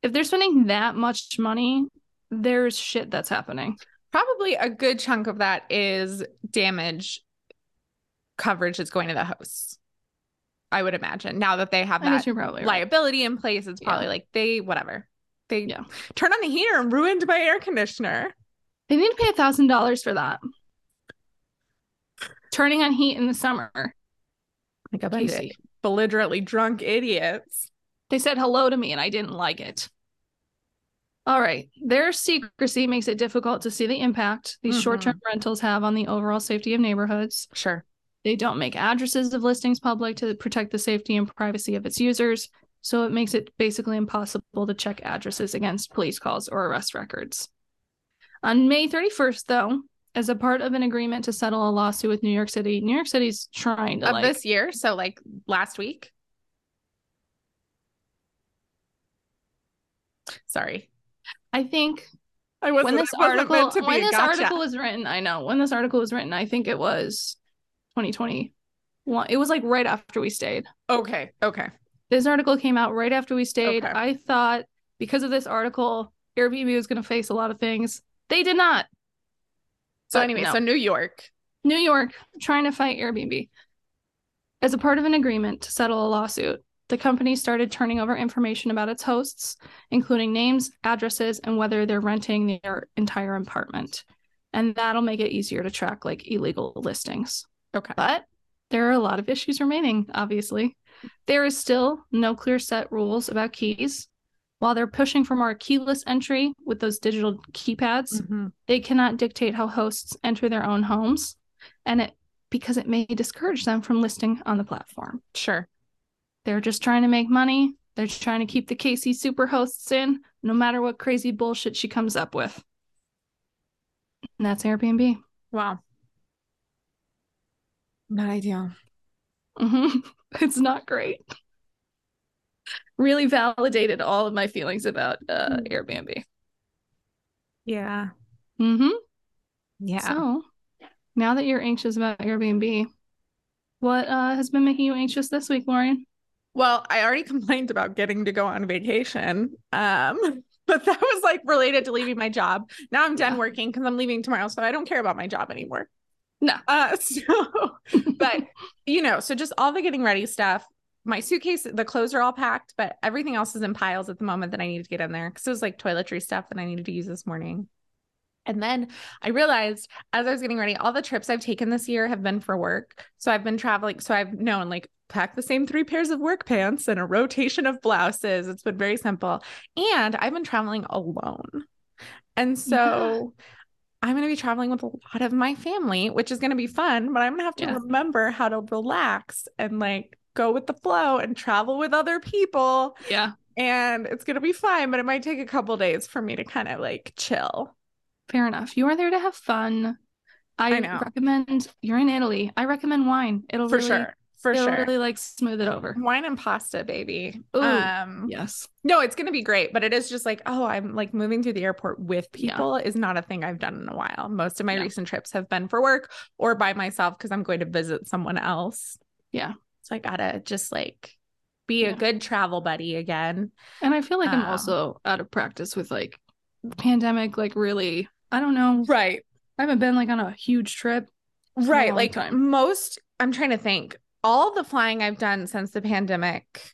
If they're spending that much money, there's shit that's happening. Probably a good chunk of that is damage coverage that's going to the hosts. I would imagine now that they have I that you're right. liability in place, it's probably Yeah. like they whatever. They Yeah. turn on the heater and ruined my air conditioner. They need to pay a $1,000 for that. Turning on heat in the summer. Like a bunch of belligerently drunk idiots. They said hello to me and I didn't like it. All right. Their secrecy makes it difficult to see the impact these Mhm. short term rentals have on the overall safety of neighborhoods. Sure. They don't make addresses of listings public to protect the safety and privacy of its users. So it makes it basically impossible to check addresses against police calls or arrest records. On May 31st, though, as a part of an agreement to settle a lawsuit with New York City, New York City's trying to Of like this year, so like last week. Sorry. I think I wasn't, when this it wasn't article meant to be when this gotcha. article was written, I know when this article was written, I think it was 2021. It was like right after we stayed. Okay. Okay. This article came out right after we stayed. Okay. I thought because of this article, Airbnb was going to face a lot of things. They did not. So But anyway, no. so New York. New York trying to fight Airbnb. As a part of an agreement to settle a lawsuit, the company started turning over information about its hosts, including names, addresses, and whether they're renting their entire apartment. And that'll make it easier to track like illegal listings. Okay. But there are a lot of issues remaining, obviously. There is still no clear set rules about keys. While they're pushing for more keyless entry with those digital keypads, Mhm. they cannot dictate how hosts enter their own homes and it because it may discourage them from listing on the platform Sure. they're just trying to make money they're trying to keep the kacie super hosts in no matter what crazy bullshit she comes up with and that's airbnb Wow. Not ideal. Mhm. it's not great really validated all of my feelings about uh, Hmm. airbnb Yeah. Mm-hmm. Yeah. So now that you're anxious about Airbnb, what uh, has been making you anxious this week, Lorien? Well, I already complained about getting to go on vacation. Um, [LAUGHS] but that was like related to leaving my job. Now I'm done Yeah. working because I'm leaving tomorrow. So I don't care about my job anymore. No. Uh [LAUGHS] so but you know, so just all the getting ready stuff. My suitcase, the clothes are all packed, but everything else is in piles at the moment that I need to get in there. Cause it was like toiletry stuff that I needed to use this morning. And then I realized as I was getting ready, all the trips I've taken this year have been for work. So I've been traveling. So I've known like pack the same three pairs of work pants and a rotation of blouses. It's been very simple. And I've been traveling alone. And so I'm going to be traveling with a lot of my family, which is going to be fun, but I'm going to have to Yeah. remember how to relax and like go with the flow and travel with other people. Yeah. And it's going to be fine, but it might take a couple days for me to kind of like chill. Fair enough. You are there to have fun. I, I recommend you're in Italy. I recommend wine. It'll For really, sure. For it'll sure. really like smooth it over. Wine and pasta, baby. Ooh, um Yes. no, it's gonna be great, but it is just like, oh, I'm like moving through the airport with Yeah. people is not a thing I've done in a while. Most of my Yeah. recent trips have been for work or by myself because I'm going to visit someone else. Yeah. So I gotta just like be Yeah. a good travel buddy again. And I feel like I'm Um, also out of practice with like the pandemic, like really, I don't know. Right. I haven't been like on a huge trip. Right. Like time. most, I'm trying to think, all the flying I've done since the pandemic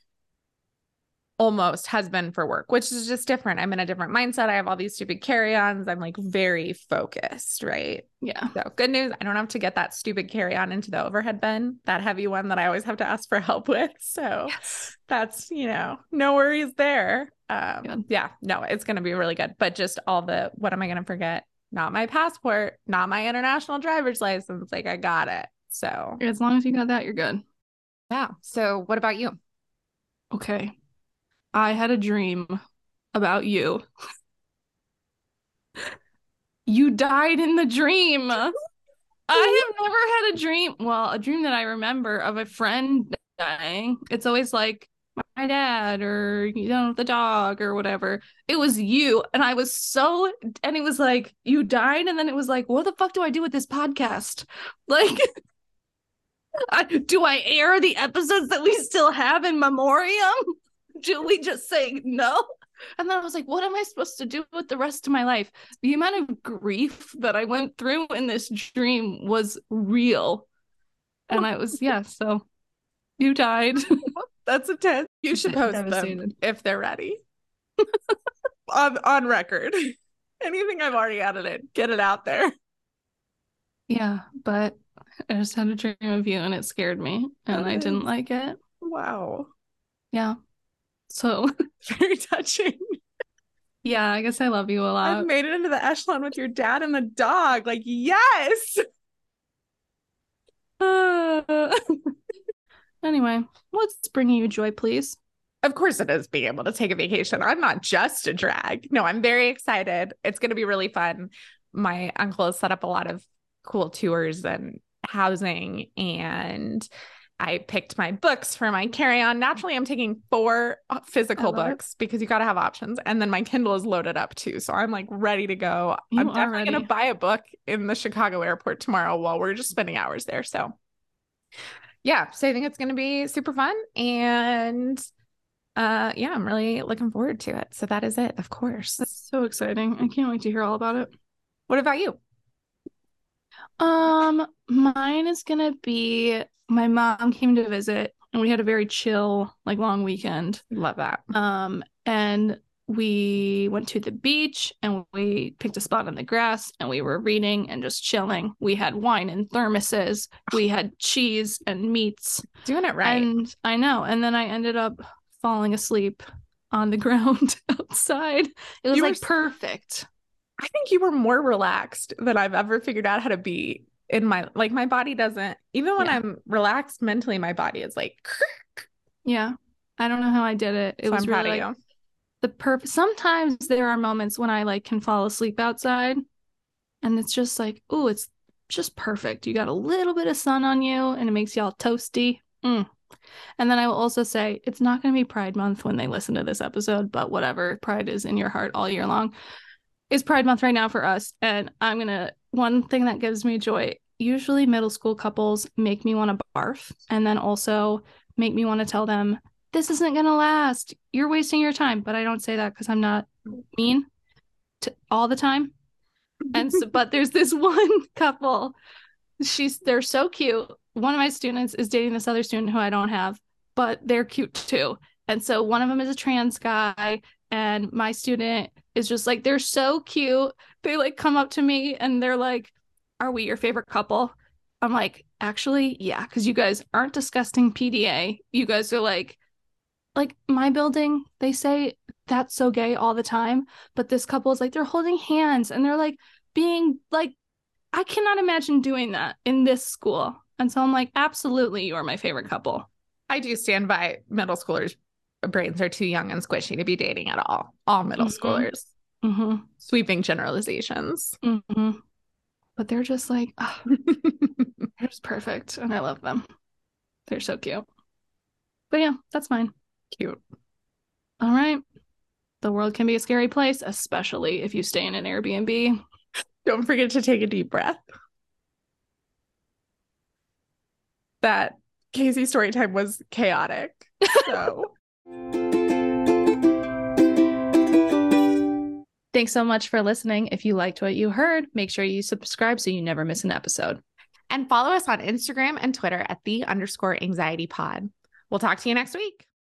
almost has been for work, which is just different. I'm in a different mindset. I have all these stupid carry ons. I'm like very focused. Right. Yeah. So good news. I don't have to get that stupid carry on into the overhead bin, that heavy one that I always have to ask for [LAUGHS] help with. So Yes. that's, you know, no worries there. Um, Good. yeah, no, it's going to be really good. But just all the, what am I going to forget? Not my passport, not my international driver's license. Like I got it. So As long as you got that, you're good. yeah. So what about you? Okay. I had a dream about you. [LAUGHS] You died in the dream. I [LAUGHS] have never had a dream. Well, a dream that I remember of a friend dying. It's always like my dad or you know the dog or whatever. It was you, and I was so. And it was like you died, and then it was like, what the fuck do I do with this podcast? [LAUGHS] Like, [LAUGHS] do I air the episodes that we still have in memoriam? [LAUGHS] Do we just say no? And then I was like, what am I supposed to do with the rest of my life? The amount of grief that I went through in this dream was real. And I was, yeah, so you died. [LAUGHS] That's a intense. You should post them if they're ready. on on record. Anything I've already edited, get it out there. yeah, but I just had a dream of you and it scared me and I didn't like it. Wow. Yeah. So, [LAUGHS] Very touching. yeah, I guess I love you a lot. I've made it into the echelon with your dad and the dog. Like, yes. Uh, [LAUGHS] anyway, what's bringing you joy, please? Of course, it is being able to take a vacation. I'm not just a drag. No, I'm very excited. It's going to be really fun. My uncle has set up a lot of cool tours and housing, and I picked my books for my carry on. Naturally, I'm taking four uh, physical love it. books because you got to have options. And then my Kindle is loaded up too. So I'm like ready to go. You I'm definitely going to buy a book in the Chicago airport tomorrow while we're just spending hours there. So, yeah. So I think it's going to be super fun. And uh yeah i'm really looking forward to it so that is it of course That's so exciting. I can't wait to hear all about it. what about you Um, mine is gonna be my mom came to visit and we had a very chill, like long weekend. love that Um, and we went to the beach and we picked a spot on the grass and we were reading and just chilling. We had wine in thermoses, we had cheese and meats. doing it right And I know. And then I ended up falling asleep on the [LAUGHS] ground outside. It was You like s- perfect. I think you were more relaxed than i've ever figured out how to be in my like my body doesn't even when Yeah. i'm relaxed mentally my body is like Yeah. I don't know how I did it. It so was i'm really like the perfect sometimes there are moments when I like can fall asleep outside and it's just like, oh, it's just perfect. You got a little bit of sun on you and it makes you all toasty. Mm. And then I will also say it's not going to be Pride Month when they listen to this episode, but whatever. Pride is in your heart all year long. It's Pride Month right now for us. And I'm going to, one thing that gives me joy usually middle school couples make me want to barf and then also make me want to tell them, this isn't going to last. You're wasting your time. But I don't say that because I'm not mean to all the time. And so, but there's this [LAUGHS] one couple. She's they're so cute. One of my students is dating this other student who I don't have, but they're cute too. And so one of them is a trans guy, and my student is just like they're so cute. They like come up to me and they're like, "Are we your favorite couple?" I'm like, "Actually, yeah, because you guys aren't disgusting PDA. You guys are like, like my building. They say that's so gay all the time, but this couple is like they're holding hands and they're like being like, I cannot imagine doing that in this school. And so I'm like, absolutely, you are my favorite couple. I do stand by middle schoolers' brains are too young and squishy to be dating at all. All middle Mhm. schoolers. Mm-hmm. Sweeping generalizations. Mm-hmm. But they're just like, ah, [LAUGHS] they're just perfect. And I love them. They're so cute. But yeah, that's mine. Cute. All right. The world can be a scary place, especially if you stay in an Airbnb. Don't forget to take a deep breath. That Kacie story time was chaotic. So [LAUGHS] Thanks so much for listening. If you liked what you heard, make sure you subscribe so you never miss an episode. and follow us on Instagram and Twitter at the underscore anxiety pod. We'll talk to you next week.